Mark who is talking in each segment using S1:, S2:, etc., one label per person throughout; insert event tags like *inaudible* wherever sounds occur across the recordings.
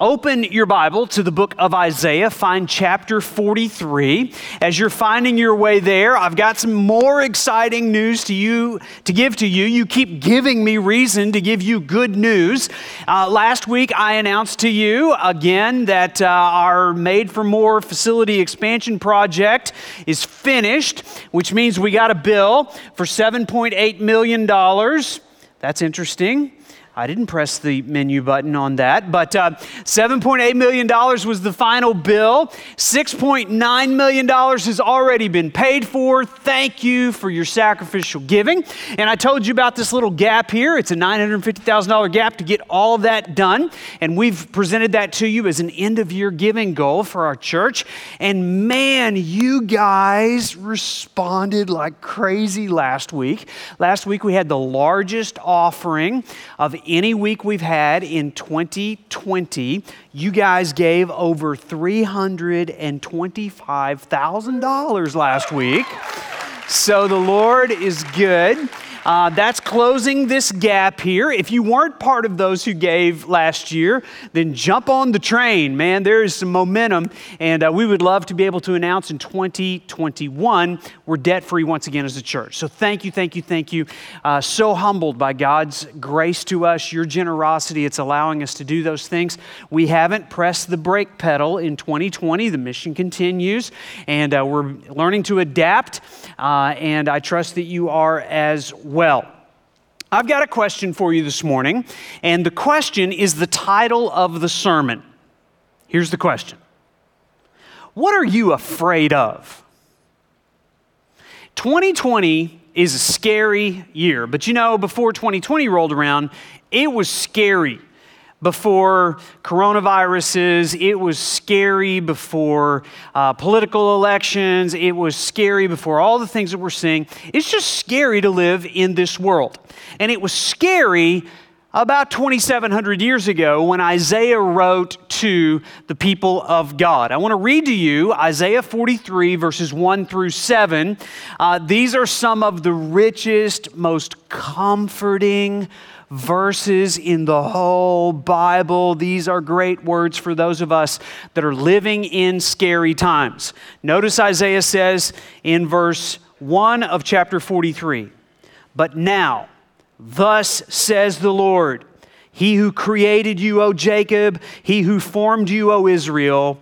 S1: Open your Bible to the book of Isaiah, find chapter 43. As you're finding your way there, I've got some more exciting news to you to give to you. You keep giving me reason to give you good news. Uh, last week, I announced to you again that uh, our Made for More facility expansion project is finished, which means we got a bill for $7.8 million. That's interesting. I didn't press the menu button on that, but uh, $7.8 million was the final bill. $6.9 million has already been paid for. Thank you for your sacrificial giving. And I told you about this little gap here. It's a $950,000 gap to get all of that done. And we've presented that to you as an end of year giving goal for our church. And man, you guys responded like crazy last week. Last week we had the largest offering of any week we've had in 2020. You guys gave over $325,000 last week. So the Lord is good. Uh, that's closing this gap here. If you weren't part of those who gave last year, then jump on the train, man. There is some momentum, and uh, we would love to be able to announce in 2021 we're debt free once again as a church. So thank you, thank you, thank you. Uh, so humbled by God's grace to us, your generosity. It's allowing us to do those things. We haven't pressed the brake pedal in 2020. The mission continues, and uh, we're learning to adapt. Uh, and I trust that you are as. I've got a question for you this morning, and the question is the title of the sermon. Here's the question What are you afraid of? 2020 is a scary year, but you know, before 2020 rolled around, it was scary before coronaviruses. It was scary before uh, political elections. It was scary before all the things that we're seeing. It's just scary to live in this world. And it was scary about 2,700 years ago when Isaiah wrote to the people of God. I want to read to you Isaiah 43, verses 1 through 7. Uh, these are some of the richest, most comforting, verses in the whole Bible. These are great words for those of us that are living in scary times. Notice Isaiah says in verse 1 of chapter 43 But now, thus says the Lord, He who created you, O Jacob, He who formed you, O Israel,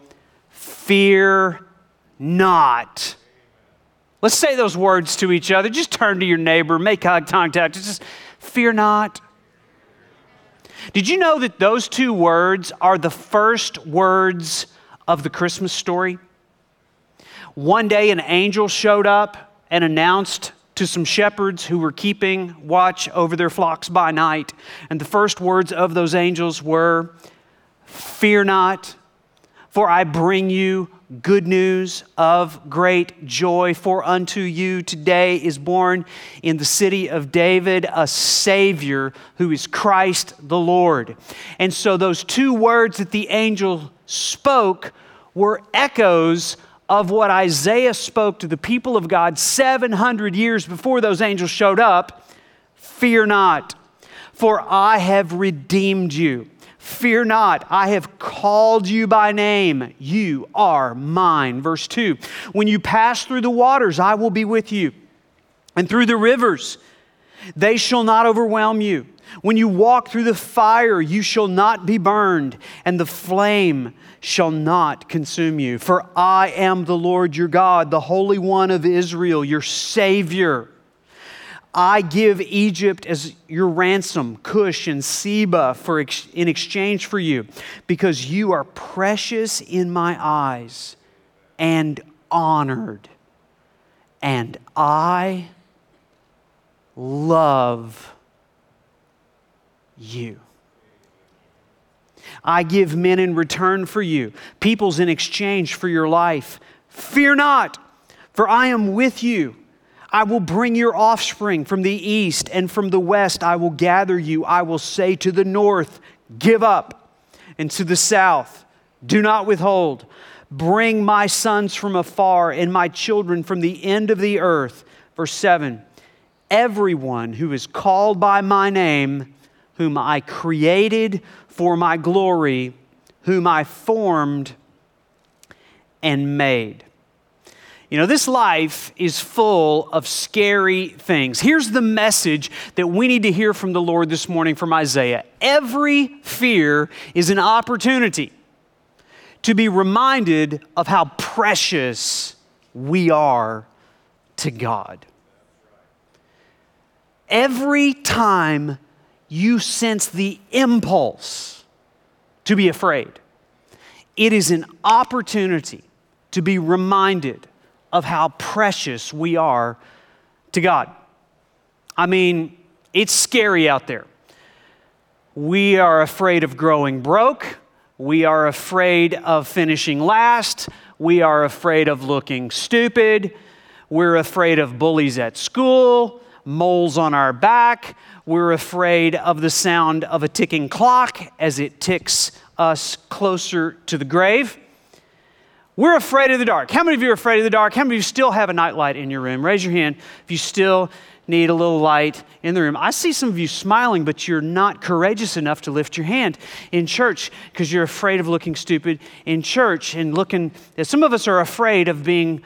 S1: fear not. Let's say those words to each other. Just turn to your neighbor, make eye contact. Just fear not. Did you know that those two words are the first words of the Christmas story? One day, an angel showed up and announced to some shepherds who were keeping watch over their flocks by night. And the first words of those angels were, Fear not, for I bring you good news of great joy. For unto you today is born in the city of David a Savior who is Christ the Lord. And so those two words that the angel spoke were echoes of what Isaiah spoke to the people of God 700 years before those angels showed up. Fear not, for I have redeemed you. Fear not, I have called you by name. You are mine. Verse 2 When you pass through the waters, I will be with you, and through the rivers, they shall not overwhelm you. When you walk through the fire, you shall not be burned, and the flame shall not consume you. For I am the Lord your God, the Holy One of Israel, your Savior. I give Egypt as your ransom, Cush and Seba, for ex- in exchange for you, because you are precious in my eyes and honored. And I love you. I give men in return for you, peoples in exchange for your life. Fear not, for I am with you I will bring your offspring from the east, and from the west I will gather you. I will say to the north, Give up, and to the south, Do not withhold. Bring my sons from afar, and my children from the end of the earth. Verse 7 Everyone who is called by my name, whom I created for my glory, whom I formed and made. You know, this life is full of scary things. Here's the message that we need to hear from the Lord this morning from Isaiah every fear is an opportunity to be reminded of how precious we are to God. Every time you sense the impulse to be afraid, it is an opportunity to be reminded of how precious we are to God. I mean, it's scary out there. We are afraid of growing broke. We are afraid of finishing last. We are afraid of looking stupid. We're afraid of bullies at school, moles on our back. We're afraid of the sound of a ticking clock as it ticks us closer to the grave. We're afraid of the dark. How many of you are afraid of the dark? How many of you still have a nightlight in your room? Raise your hand if you still need a little light in the room. I see some of you smiling, but you're not courageous enough to lift your hand in church because you're afraid of looking stupid in church and looking. Some of us are afraid of being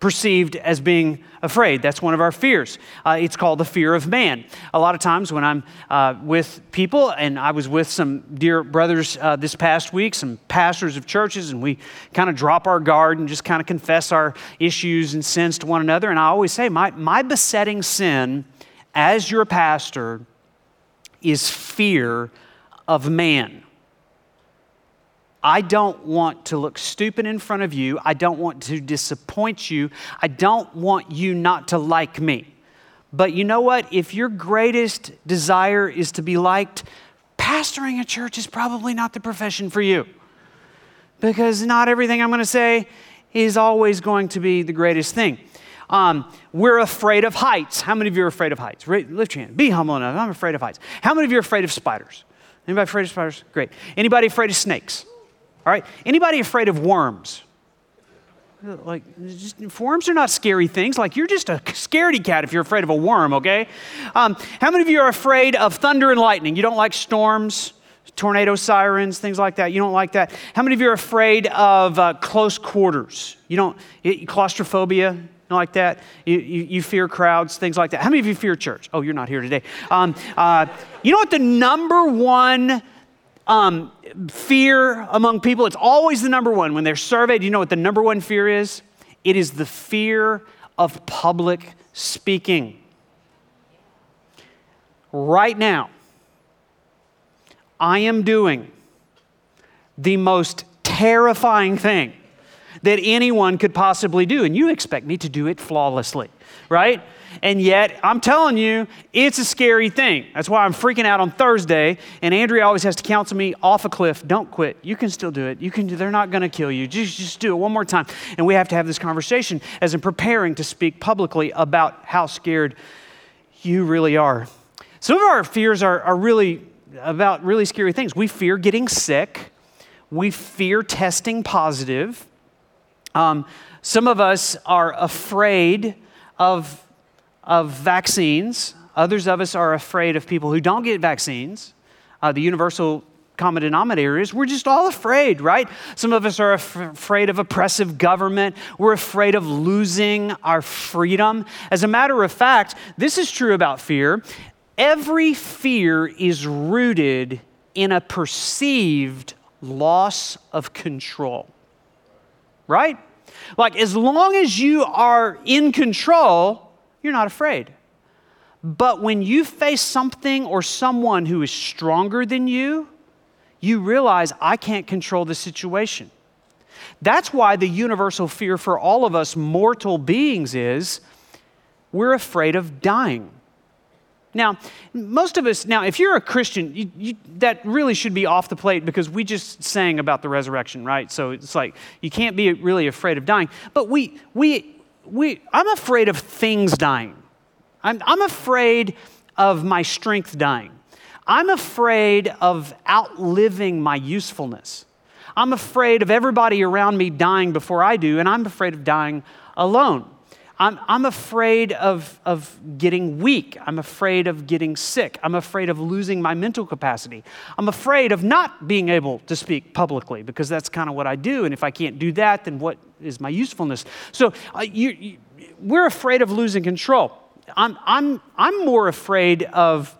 S1: perceived as being afraid. That's one of our fears. Uh, it's called the fear of man. A lot of times when I'm uh, with people, and I was with some dear brothers uh, this past week, some pastors of churches, and we kind of drop our guard and just kind of confess our issues and sins to one another. And I always say, my, my besetting sin as your pastor is fear of man. I don't want to look stupid in front of you. I don't want to disappoint you. I don't want you not to like me. But you know what? If your greatest desire is to be liked, pastoring a church is probably not the profession for you. Because not everything I'm going to say is always going to be the greatest thing. Um, we're afraid of heights. How many of you are afraid of heights? Lift your hand. Be humble enough. I'm afraid of heights. How many of you are afraid of spiders? Anybody afraid of spiders? Great. Anybody afraid of snakes? All right. Anybody afraid of worms? Like, just, worms are not scary things. Like, you're just a scaredy cat if you're afraid of a worm, okay? Um, how many of you are afraid of thunder and lightning? You don't like storms, tornado sirens, things like that? You don't like that? How many of you are afraid of uh, close quarters? You don't, it, claustrophobia? like that. You, you, you, fear crowds, things like that. How many of you fear church? Oh, you're not here today. Um, uh, you know what the number one um, fear among people, it's always the number one. When they're surveyed, you know what the number one fear is? It is the fear of public speaking. Right now, I am doing the most terrifying thing that anyone could possibly do, and you expect me to do it flawlessly, right? And yet, I'm telling you, it's a scary thing. That's why I'm freaking out on Thursday. And Andrea always has to counsel me off a cliff. Don't quit. You can still do it. You can. They're not going to kill you. Just, just do it one more time. And we have to have this conversation as I'm preparing to speak publicly about how scared you really are. Some of our fears are, are really about really scary things. We fear getting sick. We fear testing positive. Um, some of us are afraid of of vaccines. Others of us are afraid of people who don't get vaccines. Uh, the universal common denominator is we're just all afraid, right? Some of us are af- afraid of oppressive government. We're afraid of losing our freedom. As a matter of fact, this is true about fear. Every fear is rooted in a perceived loss of control, right? Like, as long as you are in control, you're not afraid. But when you face something or someone who is stronger than you, you realize I can't control the situation. That's why the universal fear for all of us mortal beings is we're afraid of dying. Now, most of us, now, if you're a Christian, you, you, that really should be off the plate because we just sang about the resurrection, right? So it's like you can't be really afraid of dying. But we, we, we, I'm afraid of things dying. I'm, I'm afraid of my strength dying. I'm afraid of outliving my usefulness. I'm afraid of everybody around me dying before I do, and I'm afraid of dying alone. I'm, I'm afraid of, of getting weak. I'm afraid of getting sick. I'm afraid of losing my mental capacity. I'm afraid of not being able to speak publicly because that's kind of what I do. And if I can't do that, then what is my usefulness? So uh, you, you, we're afraid of losing control. I'm, I'm, I'm more afraid of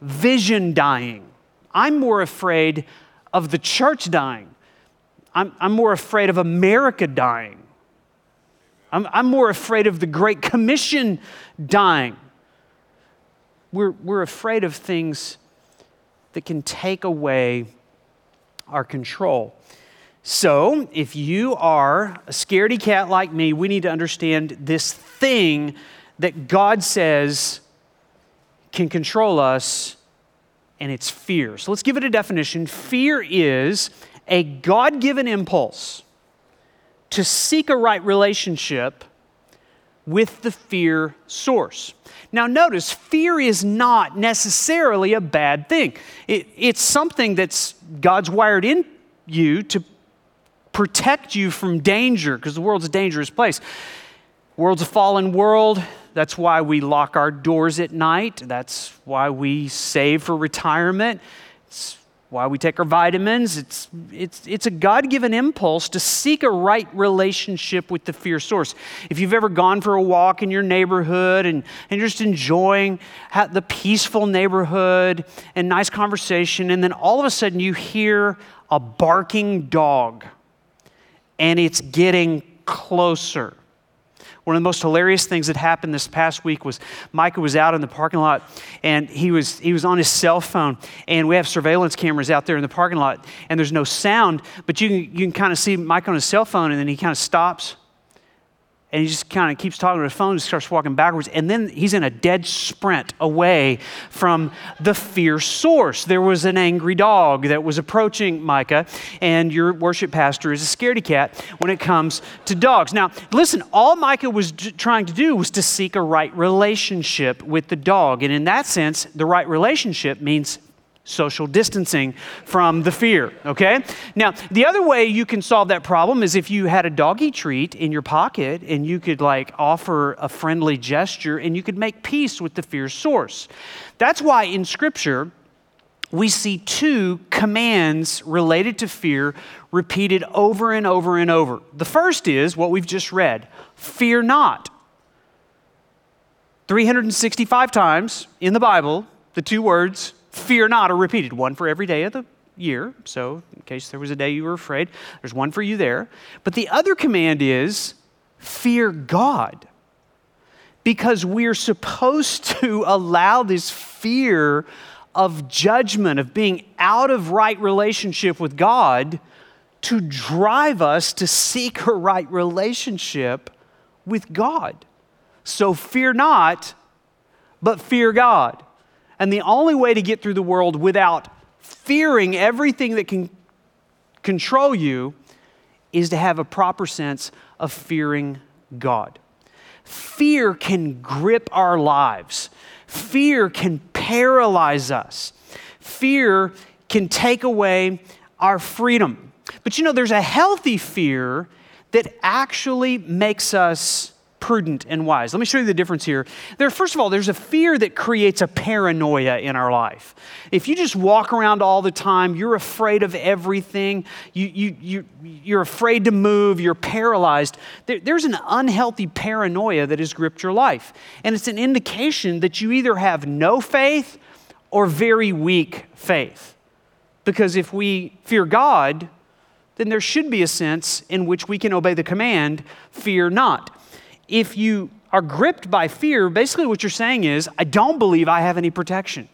S1: vision dying. I'm more afraid of the church dying. I'm, I'm more afraid of America dying. I'm, I'm more afraid of the Great Commission dying. We're, we're afraid of things that can take away our control. So, if you are a scaredy cat like me, we need to understand this thing that God says can control us, and it's fear. So, let's give it a definition. Fear is a God given impulse to seek a right relationship with the fear source. Now, notice, fear is not necessarily a bad thing. It, it's something that's God's wired in you to protect you from danger, because the world's a dangerous place. World's a fallen world. That's why we lock our doors at night. That's why we save for retirement. It's why we take our vitamins. It's, it's, it's a God given impulse to seek a right relationship with the fear source. If you've ever gone for a walk in your neighborhood and, and just enjoying the peaceful neighborhood and nice conversation, and then all of a sudden you hear a barking dog and it's getting closer one of the most hilarious things that happened this past week was Micah was out in the parking lot and he was, he was on his cell phone. And we have surveillance cameras out there in the parking lot and there's no sound, but you can, you can kind of see Micah on his cell phone and then he kind of stops and he just kind of keeps talking to the phone and starts walking backwards. And then he's in a dead sprint away from the fear source. There was an angry dog that was approaching Micah, and your worship pastor is a scaredy cat when it comes to dogs. Now, listen, all Micah was trying to do was to seek a right relationship with the dog. And in that sense, the right relationship means social distancing from the fear, okay? Now, the other way you can solve that problem is if you had a doggy treat in your pocket and you could like offer a friendly gesture and you could make peace with the fear source. That's why in scripture we see two commands related to fear repeated over and over and over. The first is what we've just read, fear not. 365 times in the Bible, the two words fear not are repeated, one for every day of the year. So, in case there was a day you were afraid, there's one for you there. But the other command is fear God. Because we're supposed *laughs* to allow this fear of judgment, of being out of right relationship with God, to drive us to seek a right relationship with God. So fear not, but fear God. And the only way to get through the world without fearing everything that can control you is to have a proper sense of fearing God. Fear can grip our lives, fear can paralyze us, fear can take away our freedom. But you know, there's a healthy fear that actually makes us prudent and wise. Let me show you the difference here. There, first of all, there's a fear that creates a paranoia in our life. If you just walk around all the time, you're afraid of everything, you, you, you, you're afraid to move, you're paralyzed, there, there's an unhealthy paranoia that has gripped your life. And it's an indication that you either have no faith or very weak faith. Because if we fear God, then there should be a sense in which we can obey the command, fear not if you are gripped by fear, basically what you're saying is, I don't believe I have any protection.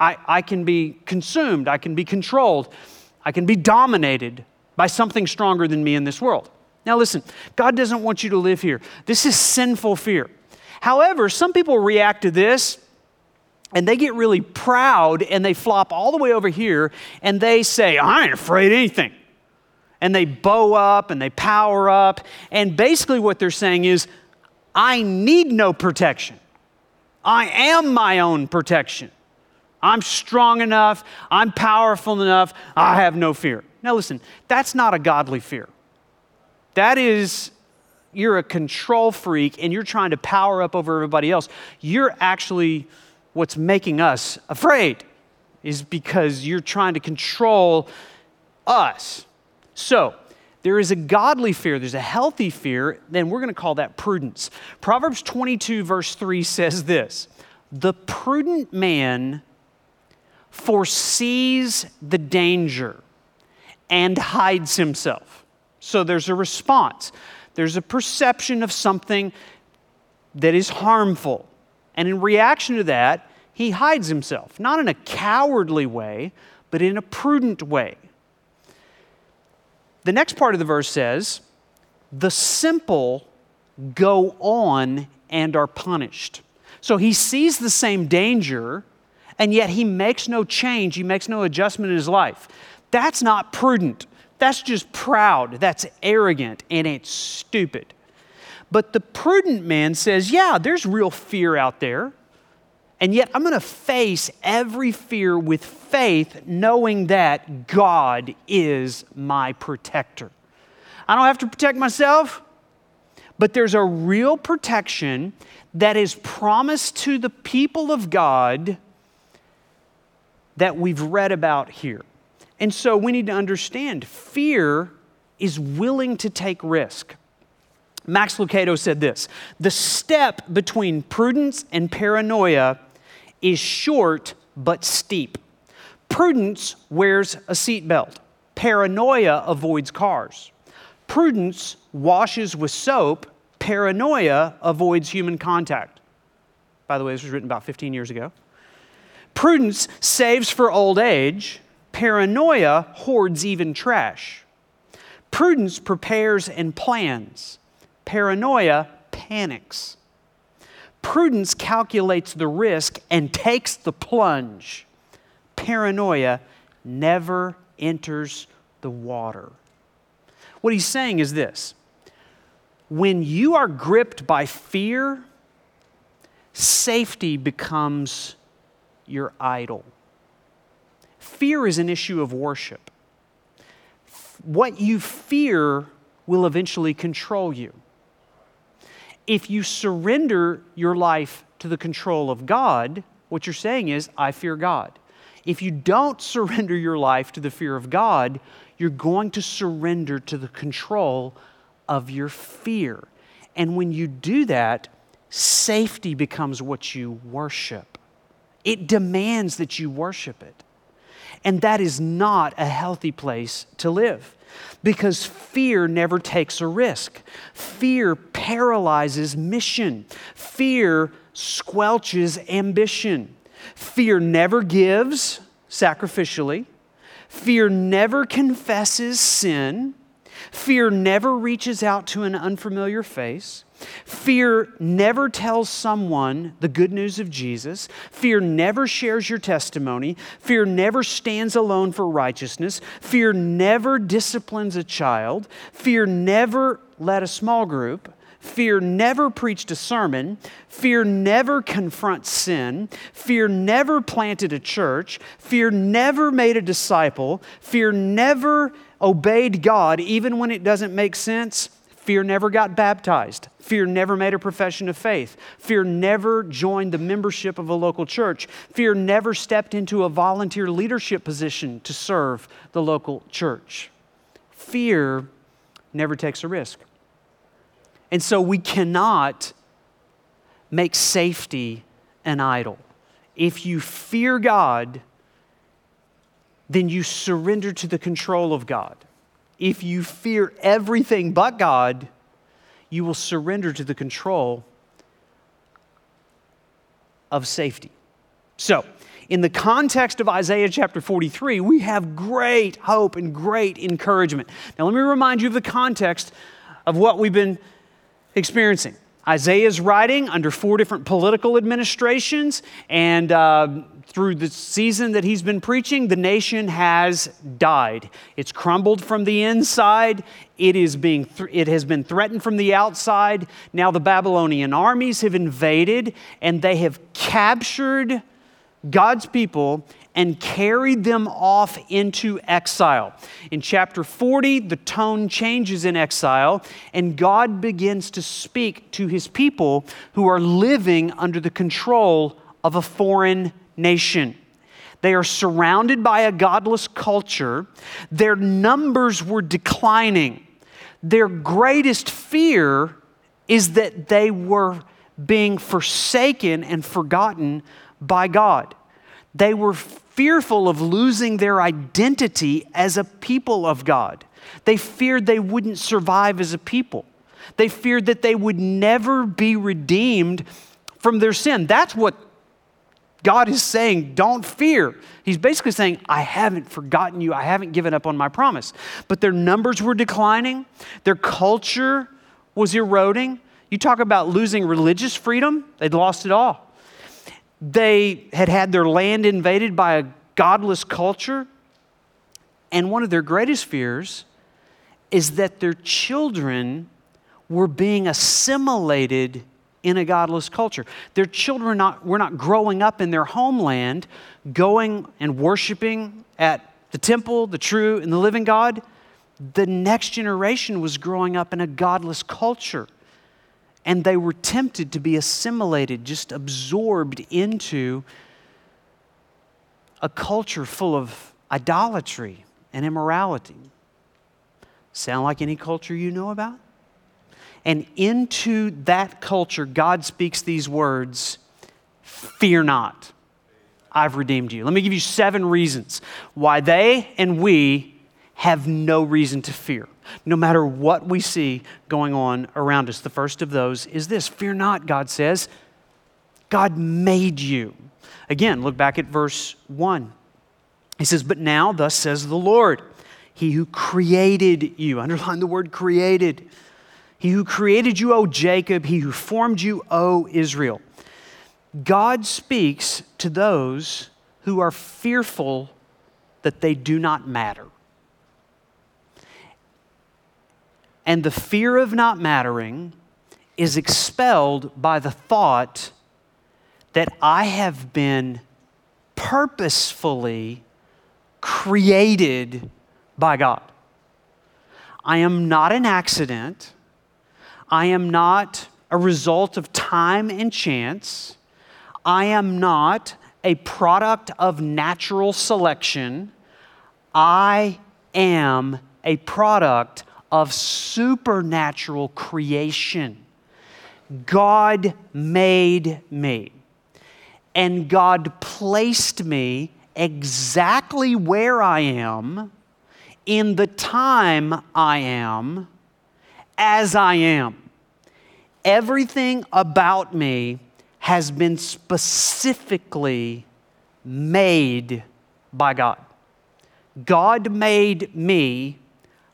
S1: I, I can be consumed, I can be controlled, I can be dominated by something stronger than me in this world. Now, listen, God doesn't want you to live here. This is sinful fear. However, some people react to this and they get really proud and they flop all the way over here and they say, I ain't afraid of anything and they bow up and they power up. And basically, what they're saying is, I need no protection. I am my own protection. I'm strong enough. I'm powerful enough. I have no fear. Now, listen, that's not a godly fear. That is you're a control freak and you're trying to power up over everybody else, you're actually what's making us afraid, is because you're trying to control us. So, there is a godly fear, there's a healthy fear, then we're going to call that prudence. Proverbs 22, verse 3 says this The prudent man foresees the danger and hides himself. So there's a response, there's a perception of something that is harmful. And in reaction to that, he hides himself, not in a cowardly way, but in a prudent way. The next part of the verse says, The simple go on and are punished. So he sees the same danger, and yet he makes no change, he makes no adjustment in his life. That's not prudent. That's just proud. That's arrogant, and it's stupid. But the prudent man says, Yeah, there's real fear out there. And yet I'm going to face every fear with faith, knowing that God is my protector. I don't have to protect myself, but there's a real protection that is promised to the people of God that we've read about here. And so we need to understand fear is willing to take risk. Max Lucado said this The step between prudence and paranoia is short but steep. Prudence wears a seatbelt, paranoia avoids cars. Prudence washes with soap, paranoia avoids human contact. By the way, this was written about 15 years ago. Prudence saves for old age, paranoia hoards even trash. Prudence prepares and plans, paranoia panics. Prudence calculates the risk and takes the plunge. Paranoia never enters the water. What he's saying is this when you are gripped by fear, safety becomes your idol. Fear is an issue of worship. What you fear will eventually control you if you surrender your life to the control of God, what you're saying is, I fear God. If you don't *laughs* surrender your life to the fear of God, you're going to surrender to the control of your fear. And when you do that, safety becomes what you worship. It demands that you worship it. And that is not a healthy place to live because fear never takes a risk. Fear paralyzes mission, fear squelches ambition. Fear never gives sacrificially, fear never confesses sin, fear never reaches out to an unfamiliar face. Fear never tells someone the good news of Jesus. Fear never shares your testimony. Fear never stands alone for righteousness. Fear never disciplines a child. Fear never led a small group. Fear never preached a sermon. Fear never confronts sin. Fear never planted a church. Fear never made a disciple. Fear never obeyed God, even when it doesn't make sense. Fear never got baptized. Fear never made a profession of faith. Fear never joined the membership of a local church. Fear never stepped into a volunteer leadership position to serve the local church. Fear never takes a risk. And so we cannot make safety an idol. If you fear God, then you surrender to the control of God if you fear everything but God, you will surrender to the control of safety. So, in the context of Isaiah chapter 43, we have great hope and great encouragement. Now, let me remind you of the context of what we've been experiencing. Isaiah is writing under four different political administrations, and uh, through the season that he's been preaching, the nation has died. It's crumbled from the inside. It, is being th- it has been threatened from the outside. Now the Babylonian armies have invaded and they have captured God's people and carried them off into exile. In chapter 40, the tone changes in exile, and God begins to speak to his people who are living under the control of a foreign nation. They are surrounded by a godless culture. Their numbers were declining. Their greatest fear is that they were being forsaken and forgotten by God. They were fearful of losing their identity as a people of God. They feared they wouldn't survive as a people. They feared that they would never be redeemed from their sin. That's what God is saying, don't fear. He's basically saying, I haven't forgotten you. I haven't given up on my promise. But their numbers were declining, their culture was eroding. You talk about losing religious freedom, they'd lost it all. They had had their land invaded by a godless culture. And one of their greatest fears is that their children were being assimilated in a godless culture. Their children not, were not growing up in their homeland, going and worshiping at the temple, the true and the living God. The next generation was growing up in a godless culture and they were tempted to be assimilated, just absorbed into a culture full of idolatry and immorality. Sound like any culture you know about? And into that culture, God speaks these words Fear not, I've redeemed you. Let me give you seven reasons why they and we have no reason to fear no matter what we see going on around us. The first of those is this Fear not, God says. God made you. Again, look back at verse 1. He says, But now, thus says the Lord, He who created you. Underline the word created. He who created you, O Jacob, He who formed you, O Israel. God speaks to those who are fearful that they do not matter. And the fear of not mattering is expelled by the thought that I have been purposefully created by God. I am not an accident. I am not a result of time and chance. I am not a product of natural selection. I am a product of supernatural creation. God made me, and God placed me exactly where I am, in the time I am, as I am. Everything about me has been specifically made by God. God made me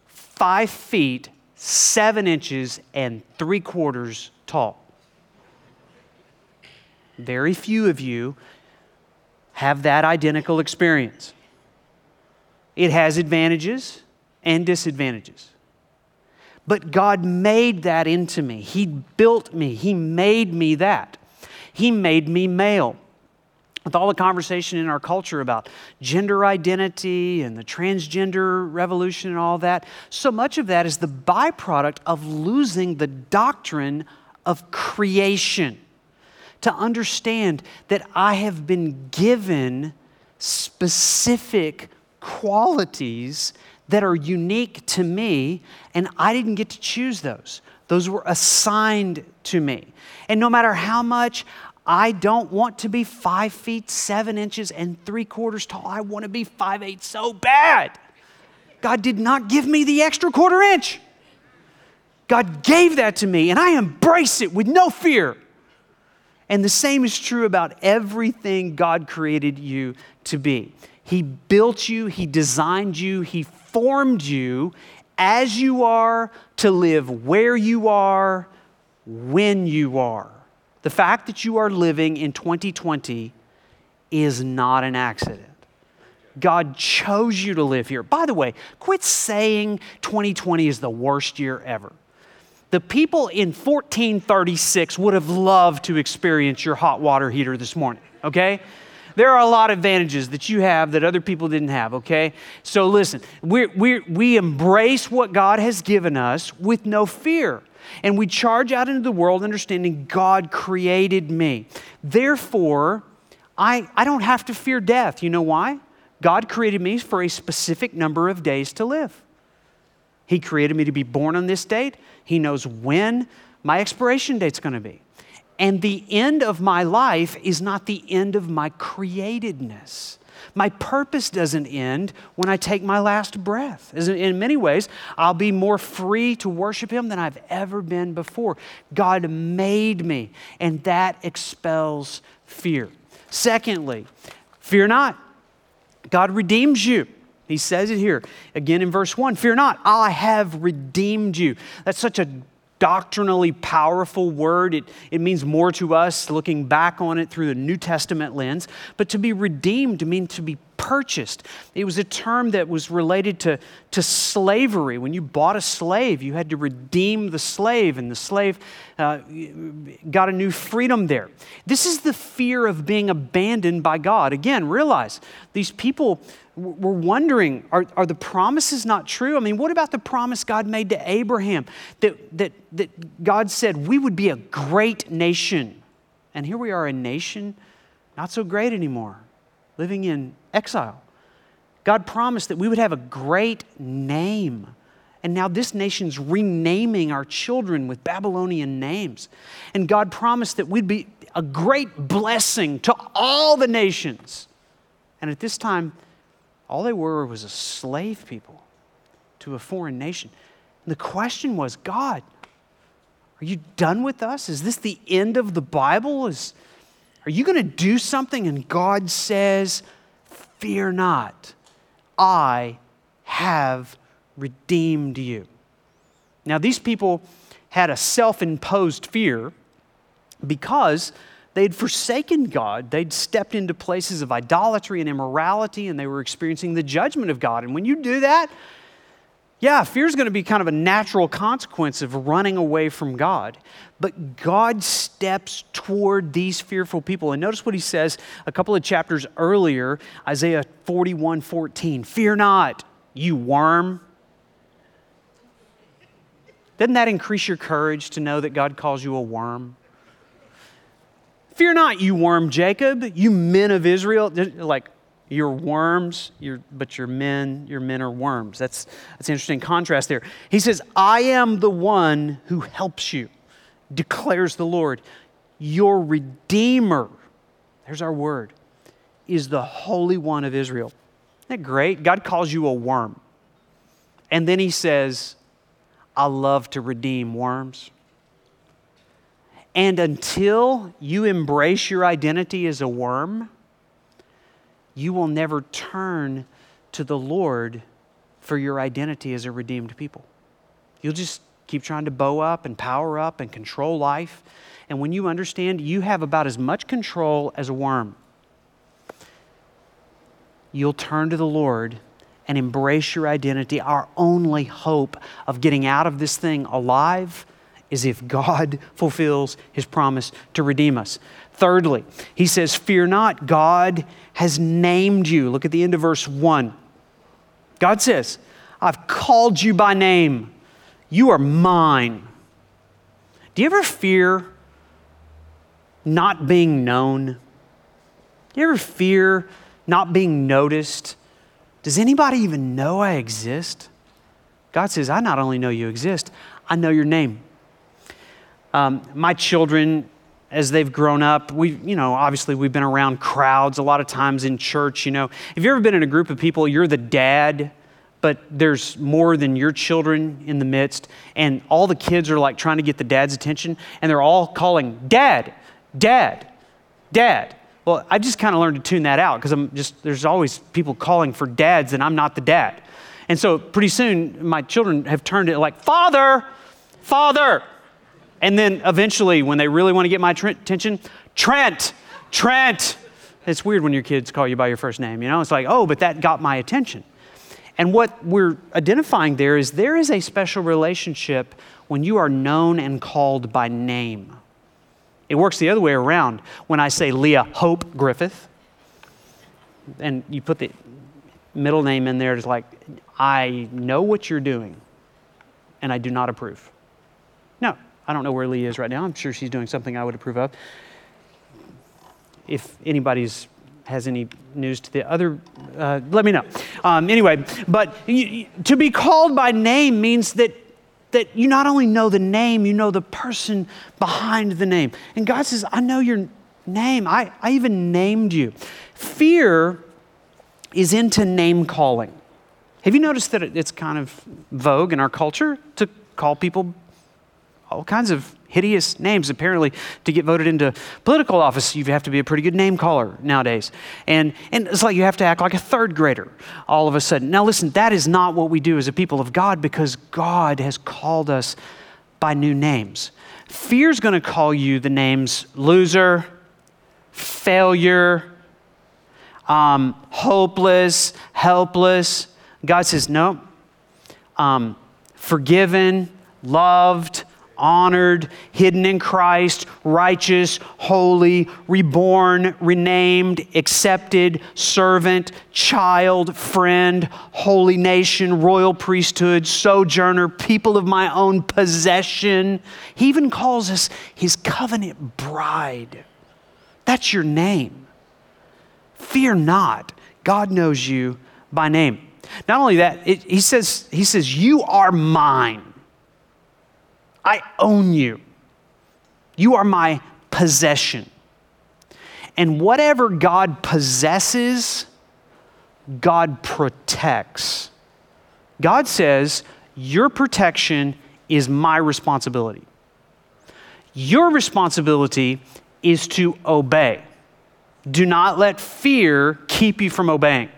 S1: five feet, seven inches, and three quarters tall. Very few of you have that identical experience. It has advantages and disadvantages. But God made that into me. He built me. He made me that. He made me male with all the conversation in our culture about gender identity and the transgender revolution and all that, so much of that is the byproduct of losing the doctrine of creation. To understand that I have been given specific qualities that are unique to me, and I didn't get to choose those. Those were assigned to me. And no matter how much I don't want to be five feet, seven inches, and three quarters tall. I want to be five eight so bad. God did not give me the extra quarter inch. God gave that to me, and I embrace it with no fear. And the same is true about everything God created you to be. He built you, He designed you, He formed you as you are to live where you are, when you are. The fact that you are living in 2020 is not an accident. God chose you to live here. By the way, quit saying 2020 is the worst year ever. The people in 1436 would have loved to experience your hot water heater this morning, okay? There are a lot of advantages that you have that other people didn't have, okay? So listen, we we we embrace what God has given us with no fear. And we charge out into the world understanding God created me. Therefore, I, I don't have to fear death. You know why? God created me for a specific number of days to live. He created me to be born on this date. He knows when my expiration date's going to be. And the end of my life is not the end of my createdness. My purpose doesn't end when I take my last breath. In many ways, I'll be more free to worship Him than I've ever been before. God made me, and that expels fear. Secondly, fear not. God redeems you. He says it here again in verse 1 Fear not, I have redeemed you. That's such a doctrinally powerful word. It, it means more to us looking back on it through the New Testament lens. But to be redeemed means to be purchased. It was a term that was related to, to slavery. When you bought a slave, you had to redeem the slave, and the slave uh, got a new freedom there. This is the fear of being abandoned by God. Again, realize these people were wondering are, are the promises not true? I mean, what about the promise God made to Abraham that, that, that God said we would be a great nation? And here we are, a nation not so great anymore, living in exile. God promised that we would have a great name. And now this nation's renaming our children with Babylonian names. And God promised that we'd be a great blessing to all the nations. And at this time, all they were was a slave people to a foreign nation. And the question was God, are you done with us? Is this the end of the Bible? Is, are you going to do something? And God says, Fear not, I have redeemed you. Now, these people had a self imposed fear because they'd forsaken God. They'd stepped into places of idolatry and immorality, and they were experiencing the judgment of God. And when you do that, yeah, fear is going to be kind of a natural consequence of running away from God. But God steps toward these fearful people. And notice what he says a couple of chapters earlier, Isaiah 41 14. Fear not, you worm. Doesn't that increase your courage to know that God calls you a worm? Fear not, you worm Jacob, you men of Israel. Like, you're worms, you're, but your men, your men are worms. That's, that's an interesting contrast there. He says, I am the one who helps you, declares the Lord. Your Redeemer, there's our word, is the Holy One of Israel. Isn't that great? God calls you a worm. And then he says, I love to redeem worms. And until you embrace your identity as a worm, you will never turn to the Lord for your identity as a redeemed people. You'll just keep trying to bow up and power up and control life. And when you understand you have about as much control as a worm, you'll turn to the Lord and embrace your identity. Our only hope of getting out of this thing alive is if God fulfills his promise to redeem us. Thirdly, he says, Fear not, God has named you. Look at the end of verse 1. God says, I've called you by name. You are mine. Do you ever fear not being known? Do you ever fear not being noticed? Does anybody even know I exist? God says, I not only know you exist, I know your name. Um, my children as they've grown up, we, you know, obviously we've been around crowds a lot of times in church, you know. Have you ever been in a group of people, you're the dad, but there's more than your children in the midst, and all the kids are like trying to get the dad's attention, and they're all calling, Dad, Dad, Dad. Well, I just kind of learned to tune that out because I'm just, there's always people calling for dads, and I'm not the dad. And so pretty soon, my children have turned it like, Father, Father. And then eventually, when they really want to get my tr- attention, Trent, Trent. It's weird when your kids call you by your first name, you know? It's like, oh, but that got my attention. And what we're identifying there is there is a special relationship when you are known and called by name. It works the other way around. When I say Leah Hope Griffith, and you put the middle name in there, it's like, I know what you're doing, and I do not approve. I don't know where Lee is right now. I'm sure she's doing something I would approve of. If anybody's has any news to the other, uh, let me know. Um, anyway, but you, to be called by name means that that you not only know the name, you know the person behind the name. And God says, I know your name. I, I even named you. Fear is into name calling. Have you noticed that it's kind of vogue in our culture to call people all kinds of hideous names. Apparently, to get voted into political office, you have to be a pretty good name caller nowadays. And, and it's like you have to act like a third grader all of a sudden. Now, listen, that is not what we do as a people of God because God has called us by new names. Fear's going to call you the names loser, failure, um, hopeless, helpless. God says, no. Um, forgiven, loved, honored, hidden in Christ, righteous, holy, reborn, renamed, accepted, servant, child, friend, holy nation, royal priesthood, sojourner, people of my own possession. He even calls us his covenant bride. That's your name. Fear not. God knows you by name. Not only that, it, he, says, he says, You are mine. I own you. You are my possession. And whatever God possesses, God protects. God says, Your protection is my responsibility. Your responsibility is to obey. Do not let fear keep you from obeying.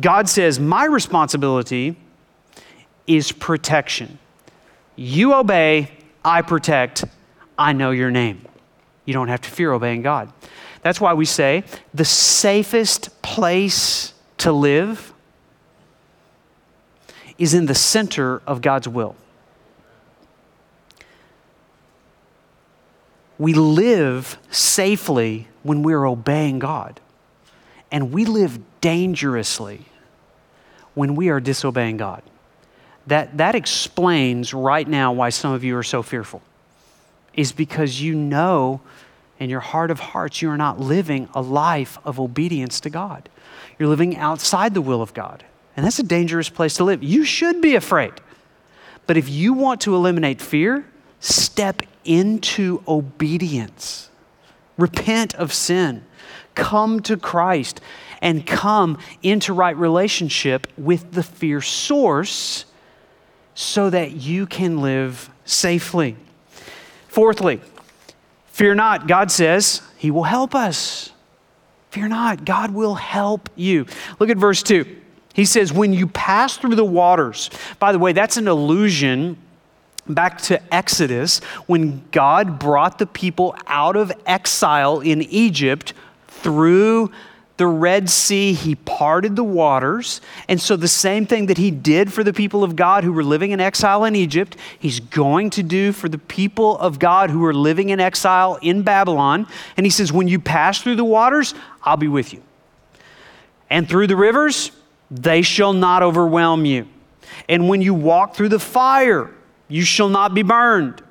S1: God says, My responsibility is protection. You obey, I protect, I know your name. You don't have to fear obeying God. That's why we say the safest place to live is in the center of God's will. We live safely when we're obeying God, and we live dangerously when we are disobeying God that, that explains right now why some of you are so fearful, is because you know in your heart of hearts you are not living a life of obedience to God. You're living outside the will of God. And that's a dangerous place to live. You should be afraid. But if you want to eliminate fear, step into obedience. Repent of sin. Come to Christ and come into right relationship with the fear source so that you can live safely. Fourthly, fear not. God says He will help us. Fear not. God will help you. Look at verse 2. He says, When you pass through the waters, by the way, that's an allusion back to Exodus when God brought the people out of exile in Egypt through the Red Sea, he parted the waters. And so, the same thing that he did for the people of God who were living in exile in Egypt, he's going to do for the people of God who are living in exile in Babylon. And he says, When you pass through the waters, I'll be with you. And through the rivers, they shall not overwhelm you. And when you walk through the fire, you shall not be burned,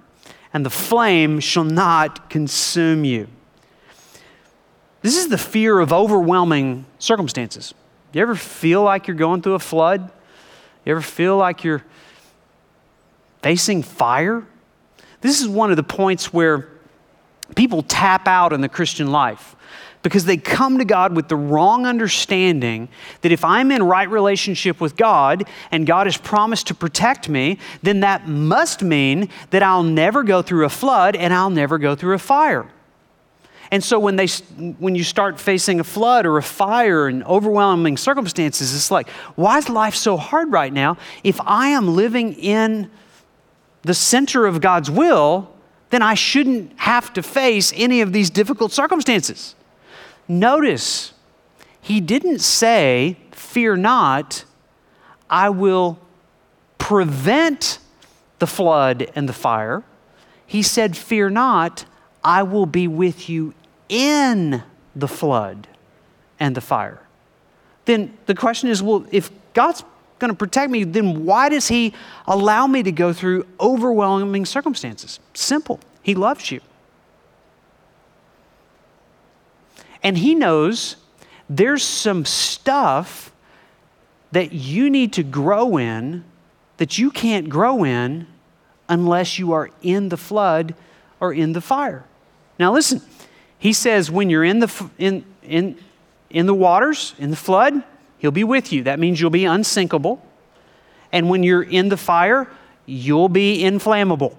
S1: and the flame shall not consume you. This is the fear of overwhelming circumstances. You ever feel like you're going through a flood? You ever feel like you're facing fire? This is one of the points where people tap out in the Christian life because they come to God with the wrong understanding that if I'm in right relationship with God and God has promised to protect me, then that must mean that I'll never go through a flood and I'll never go through a fire. And so when, they, when you start facing a flood or a fire and overwhelming circumstances, it's like, why is life so hard right now? If I am living in the center of God's will, then I shouldn't have to face any of these difficult circumstances. Notice, he didn't say, Fear not, I will prevent the flood and the fire. He said, Fear not, I will be with you in the flood and the fire. Then the question is well, if God's going to protect me, then why does He allow me to go through overwhelming circumstances? Simple. He loves you. And He knows there's some stuff that you need to grow in that you can't grow in unless you are in the flood or in the fire. Now, listen, He says when you're in the, in, in, in the waters, in the flood, He'll be with you. That means you'll be unsinkable. And when you're in the fire, you'll be inflammable.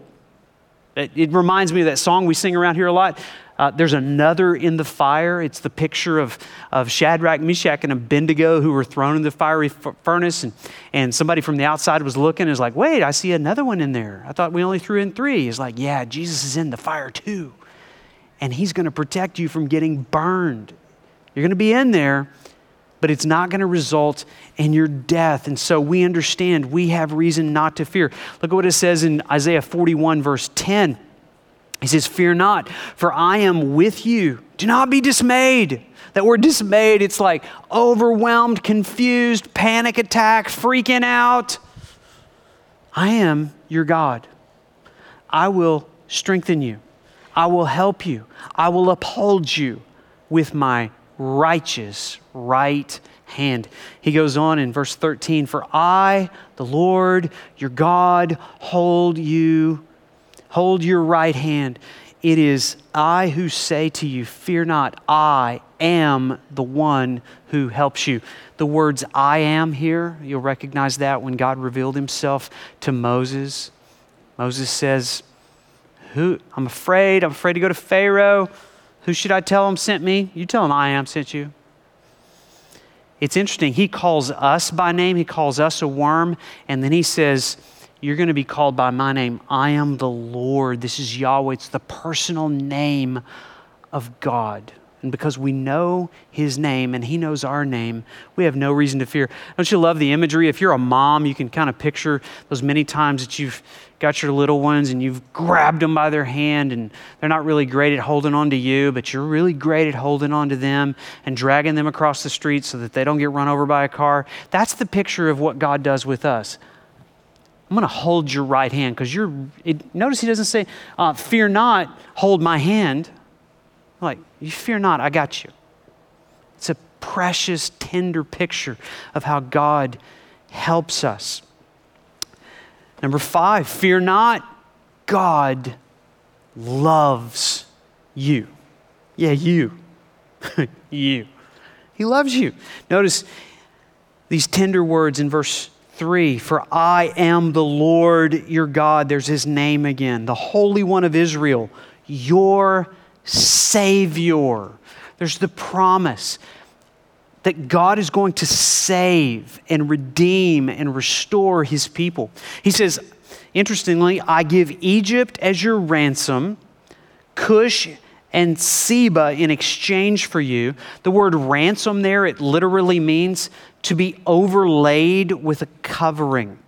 S1: It, it reminds me of that song we sing around here a lot. Uh, there's another in the fire. It's the picture of, of Shadrach, Meshach, and Abednego who were thrown in the fiery f- furnace. And, and somebody from the outside was looking and was like, wait, I see another one in there. I thought we only threw in three. He's like, yeah, Jesus is in the fire too. And he's going to protect you from getting burned. You're going to be in there, but it's not going to result in your death. And so we understand we have reason not to fear. Look at what it says in Isaiah 41, verse 10. He says, Fear not, for I am with you. Do not be dismayed. That word dismayed, it's like overwhelmed, confused, panic attack, freaking out. I am your God. I will strengthen you. I will help you. I will uphold you with my righteous right hand. He goes on in verse 13 For I, the Lord your God, hold you, hold your right hand. It is I who say to you, Fear not, I am the one who helps you. The words I am here, you'll recognize that when God revealed himself to Moses. Moses says, Who I'm afraid, I'm afraid to go to Pharaoh. Who should I tell him sent me? You tell him I am sent you. It's interesting. He calls us by name, he calls us a worm, and then he says, You're going to be called by my name. I am the Lord. This is Yahweh. It's the personal name of God. And because we know his name and he knows our name, we have no reason to fear. Don't you love the imagery? If you're a mom, you can kind of picture those many times that you've got your little ones and you've grabbed them by their hand and they're not really great at holding on to you, but you're really great at holding on to them and dragging them across the street so that they don't get run over by a car. That's the picture of what God does with us. I'm going to hold your right hand because you're, it, notice he doesn't say, uh, fear not, hold my hand. Like, you fear not, I got you. It's a precious, tender picture of how God helps us. Number five, fear not, God loves you. Yeah, you. *laughs* you. He loves you. Notice these tender words in verse 3 For I am the Lord your God. There's his name again, the Holy One of Israel, your Savior. There's the promise that God is going to save and redeem and restore his people. He says, interestingly, I give Egypt as your ransom, Cush and Seba in exchange for you. The word ransom there, it literally means to be overlaid with a covering.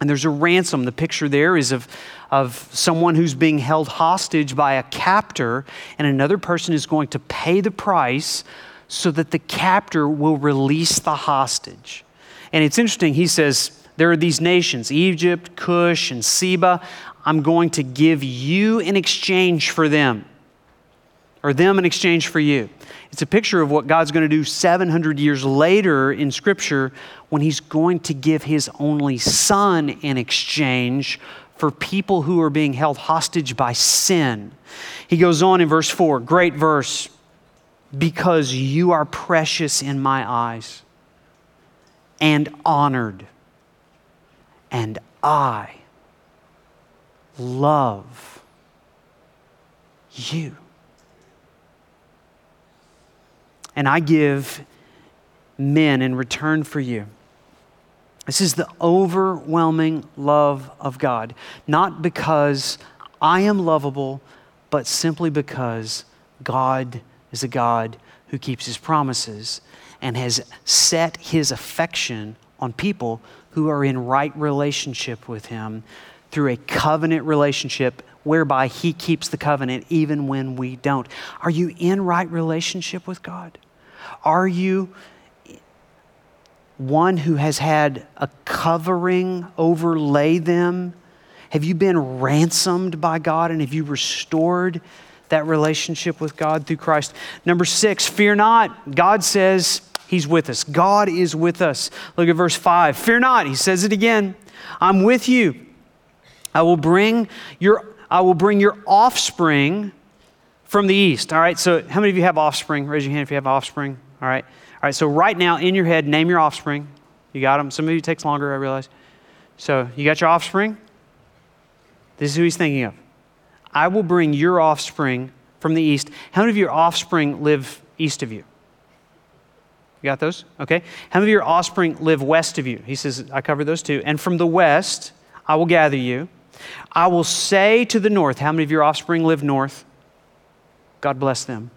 S1: And there's a ransom. The picture there is of, of someone who's being held hostage by a captor, and another person is going to pay the price so that the captor will release the hostage. And it's interesting, he says, there are these nations, Egypt, Cush, and Seba. I'm going to give you in exchange for them, or them in exchange for you. It's a picture of what God's going to do 700 years later in Scripture when He's going to give His only Son in exchange for people who are being held hostage by sin. He goes on in verse 4, great verse, because you are precious in my eyes and honored, and I love you and I give men in return for you. This is the overwhelming love of God, not because I am lovable, but simply because God is a God who keeps his promises and has set his affection on people who are in right relationship with him through a covenant relationship whereby he keeps the covenant even when we don't. Are you in right relationship with God? Are you one who has had a covering overlay them? Have you been ransomed by God and have you restored that relationship with God through Christ? Number six, fear not. God says He's with us. God is with us. Look at verse five. Fear not. He says it again. I'm with you. I will bring your, I will bring your offspring from the east. All right, so how many of you have offspring? Raise your hand if you have offspring. All right. All right, so right now in your head, name your offspring. You got them. Some of you takes longer, I realize. So you got your offspring? This is who he's thinking of. I will bring your offspring from the east. How many of your offspring live east of you? You got those? Okay. How many of your offspring live west of you? He says, I covered those two. And from the west, I will gather you. I will say to the north, how many of your offspring live north? God bless them.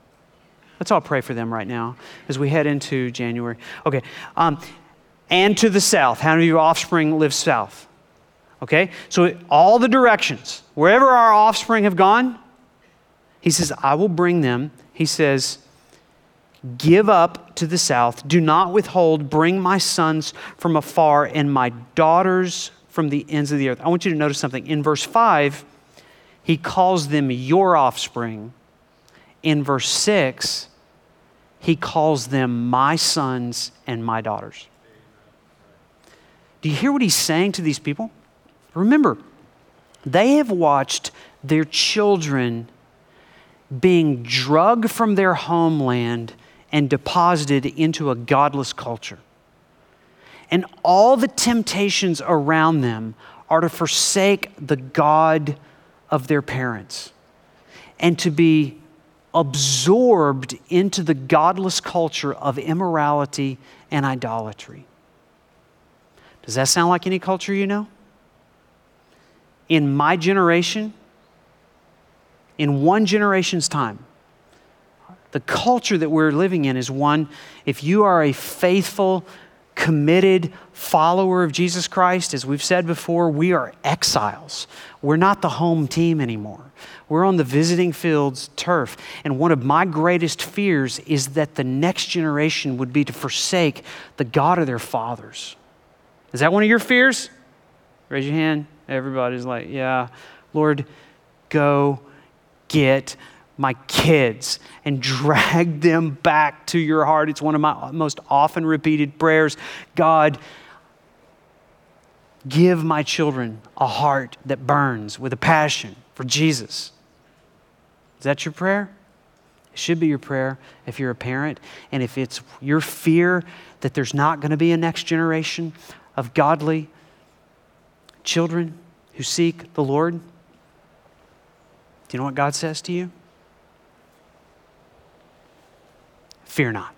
S1: Let's all pray for them right now as we head into January. Okay. Um, and to the south. How many of your offspring live south? Okay? So, all the directions, wherever our offspring have gone, he says, I will bring them. He says, Give up to the south. Do not withhold. Bring my sons from afar and my daughters from the ends of the earth. I want you to notice something. In verse 5, he calls them your offspring in verse 6, he calls them my sons and my daughters. Do you hear what he's saying to these people? Remember, they have watched their children being drugged from their homeland and deposited into a godless culture. And all the temptations around them are to forsake the God of their parents and to be absorbed into the godless culture of immorality and idolatry. Does that sound like any culture you know? In my generation, in one generation's time, the culture that we're living in is one, if you are a faithful, committed follower of Jesus Christ, as we've said before, we are exiles. We're not the home team anymore. We're on the visiting fields turf. And one of my greatest fears is that the next generation would be to forsake the God of their fathers. Is that one of your fears? Raise your hand. Everybody's like, yeah. Lord, go get my kids and drag them back to your heart. It's one of my most often repeated prayers. God, give my children a heart that burns with a passion for Jesus. Is that your prayer? It should be your prayer if you're a parent. And if it's your fear that there's not going to be a next generation of godly children who seek the Lord, do you know what God says to you? Fear not.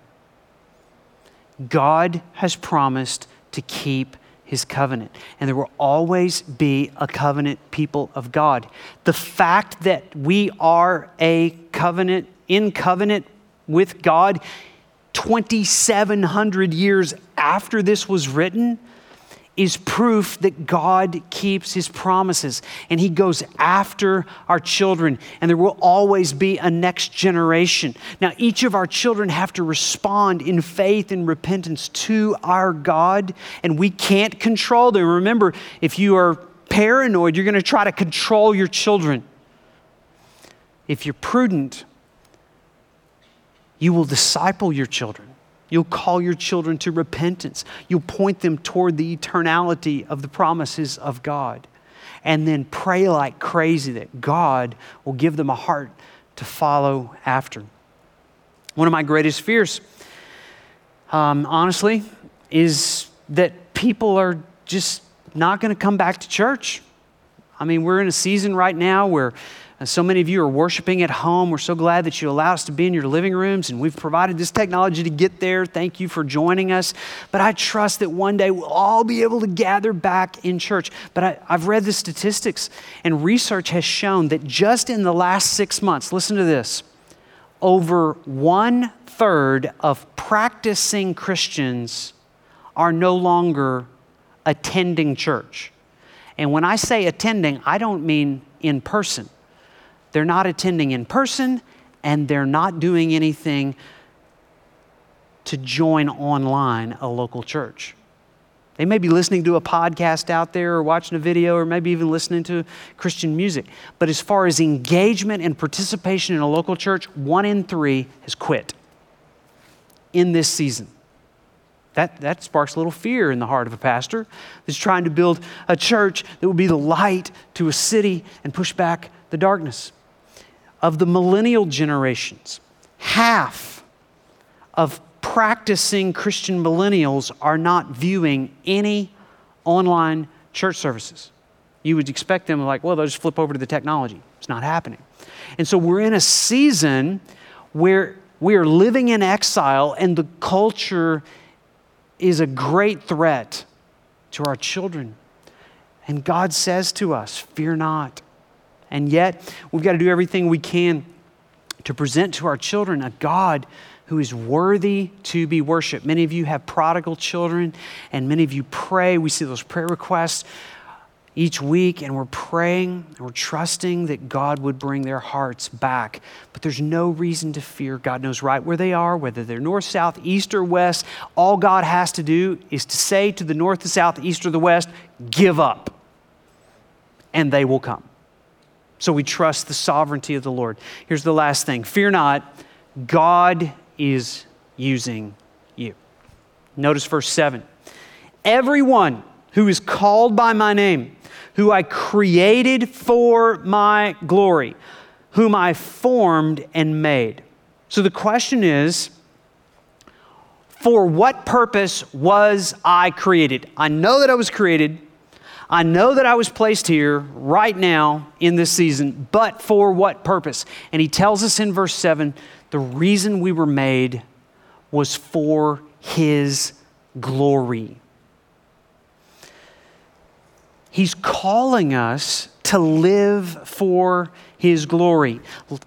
S1: God has promised to keep his covenant, and there will always be a covenant people of God. The fact that we are a covenant, in covenant with God 2,700 years after this was written, is proof that God keeps his promises and he goes after our children, and there will always be a next generation. Now, each of our children have to respond in faith and repentance to our God, and we can't control them. Remember, if you are paranoid, you're going to try to control your children. If you're prudent, you will disciple your children. You'll call your children to repentance. You'll point them toward the eternality of the promises of God. And then pray like crazy that God will give them a heart to follow after. One of my greatest fears, um, honestly, is that people are just not going to come back to church. I mean, we're in a season right now where and so many of you are worshiping at home. We're so glad that you allow us to be in your living rooms, and we've provided this technology to get there. Thank you for joining us. But I trust that one day we'll all be able to gather back in church. But I, have read the statistics, and research has shown that just in the last six months, listen to this, over one third of practicing Christians are no longer attending church. And when I say attending, I don't mean in person. They're not attending in person and they're not doing anything to join online a local church. They may be listening to a podcast out there or watching a video or maybe even listening to Christian music. But as far as engagement and participation in a local church, one in three has quit in this season. That, that sparks a little fear in the heart of a pastor that's trying to build a church that will be the light to a city and push back the darkness. Of the millennial generations, half of practicing Christian millennials are not viewing any online church services. You would expect them like, well, they'll just flip over to the technology. It's not happening. And so we're in a season where we are living in exile and the culture is a great threat to our children. And God says to us, fear not. And yet, we've got to do everything we can to present to our children a God who is worthy to be worshiped. Many of you have prodigal children, and many of you pray. We see those prayer requests each week, and we're praying and we're trusting that God would bring their hearts back. But there's no reason to fear. God knows right where they are, whether they're north, south, east, or west. All God has to do is to say to the north, the south, the east, or the west, give up, and they will come. So we trust the sovereignty of the Lord. Here's the last thing fear not, God is using you. Notice verse 7. Everyone who is called by my name, who I created for my glory, whom I formed and made. So the question is, for what purpose was I created? I know that I was created. I know that I was placed here right now in this season, but for what purpose? And he tells us in verse 7 the reason we were made was for His glory. He's calling us to live for His glory.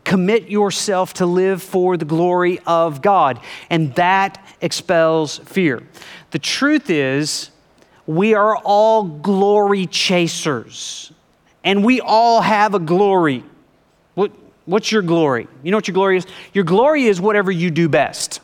S1: Commit yourself to live for the glory of God, and that expels fear. The truth is, we are all glory chasers, and we all have a glory. What, What's your glory? You know what your glory is? Your glory is whatever you do best.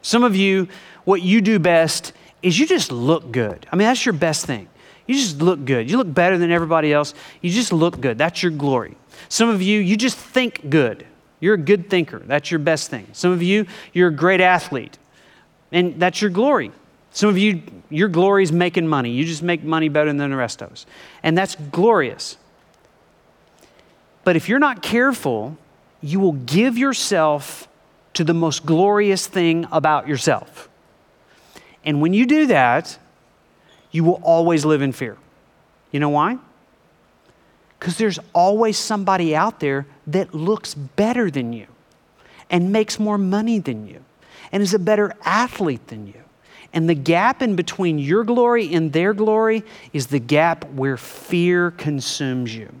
S1: Some of you, what you do best is you just look good. I mean, that's your best thing. You just look good. You look better than everybody else. You just look good. That's your glory. Some of you, you just think good. You're a good thinker. That's your best thing. Some of you, you're a great athlete. And that's your glory. Some of you, your glory is making money. You just make money better than the rest of us. And that's glorious. But if you're not careful, you will give yourself to the most glorious thing about yourself. And when you do that, you will always live in fear. You know why? Because there's always somebody out there that looks better than you and makes more money than you and is a better athlete than you. And the gap in between your glory and their glory is the gap where fear consumes you.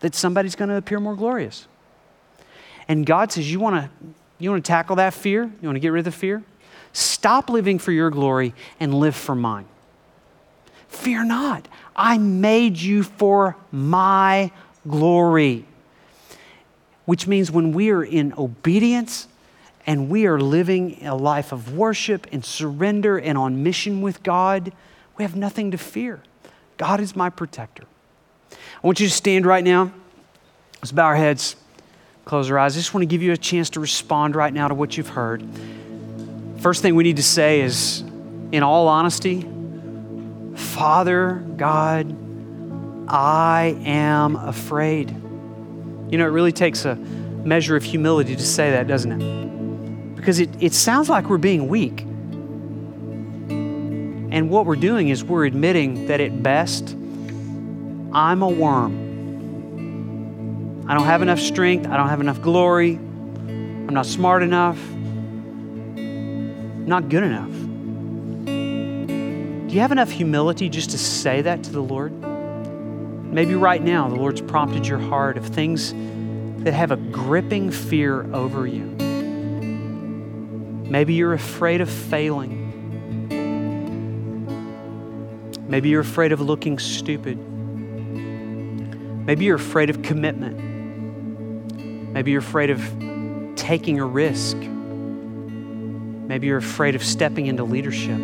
S1: That somebody's going to appear more glorious. And God says, You want to you want to tackle that fear? You want to get rid of the fear? Stop living for your glory and live for mine. Fear not. I made you for my glory. Which means when we are in obedience and we are living a life of worship and surrender and on mission with God, we have nothing to fear. God is my protector. I want you to stand right now. Let's bow our heads. Close our eyes. I just want to give you a chance to respond right now to what you've heard. First thing we need to say is, in all honesty, Father God, I am afraid. You know, it really takes a measure of humility to say that, doesn't it? Because it, it sounds like we're being weak. And what we're doing is we're admitting that at best, I'm a worm. I don't have enough strength. I don't have enough glory. I'm not smart enough. I'm not good enough. Do you have enough humility just to say that to the Lord? Maybe right now the Lord's prompted your heart of things that have a gripping fear over you. Maybe you're afraid of failing. Maybe you're afraid of looking stupid. Maybe you're afraid of commitment. Maybe you're afraid of taking a risk. Maybe you're afraid of stepping into leadership.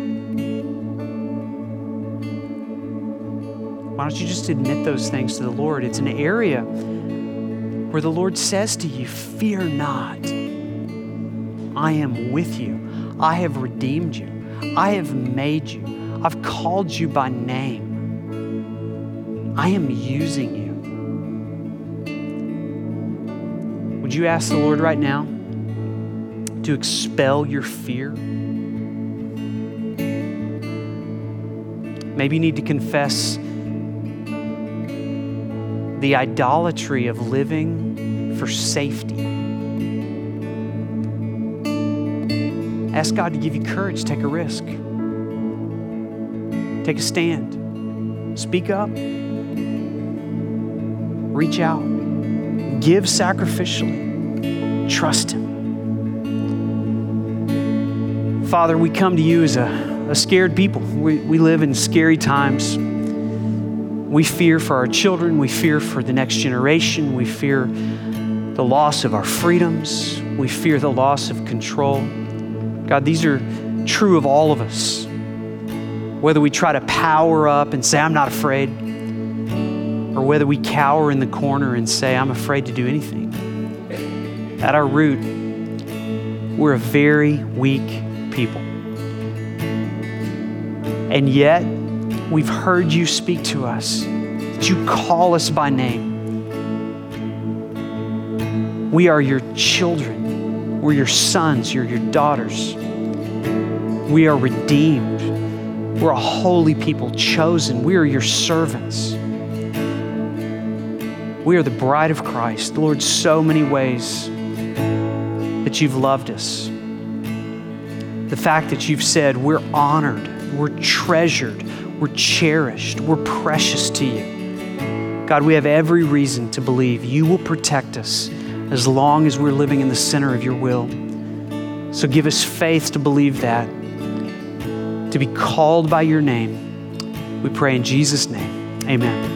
S1: Why don't you just admit those things to the Lord? It's an area where the Lord says to you, Fear not. I am with you. I have redeemed you. I have made you. I've called you by name. I am using you. Would you ask the Lord right now to expel your fear? Maybe you need to confess the idolatry of living for safety. Ask God to give you courage, take a risk, take a stand, speak up, reach out, give sacrificially, trust Him. Father, we come to you as a, a scared people. We, we live in scary times. We fear for our children. We fear for the next generation. We fear the loss of our freedoms. We fear the loss of control. God, these are true of all of us. Whether we try to power up and say, I'm not afraid, or whether we cower in the corner and say, I'm afraid to do anything. At our root, we're a very weak people. And yet, we've heard you speak to us, that you call us by name. We are your children. We're your sons. You're your daughters. We are redeemed. We're a holy people, chosen. We are your servants. We are the bride of Christ. Lord, so many ways that you've loved us. The fact that you've said we're honored, we're treasured, we're cherished, we're precious to you. God, we have every reason to believe you will protect us as long as we're living in the center of your will. So give us faith to believe that to be called by your name. We pray in Jesus' name. Amen.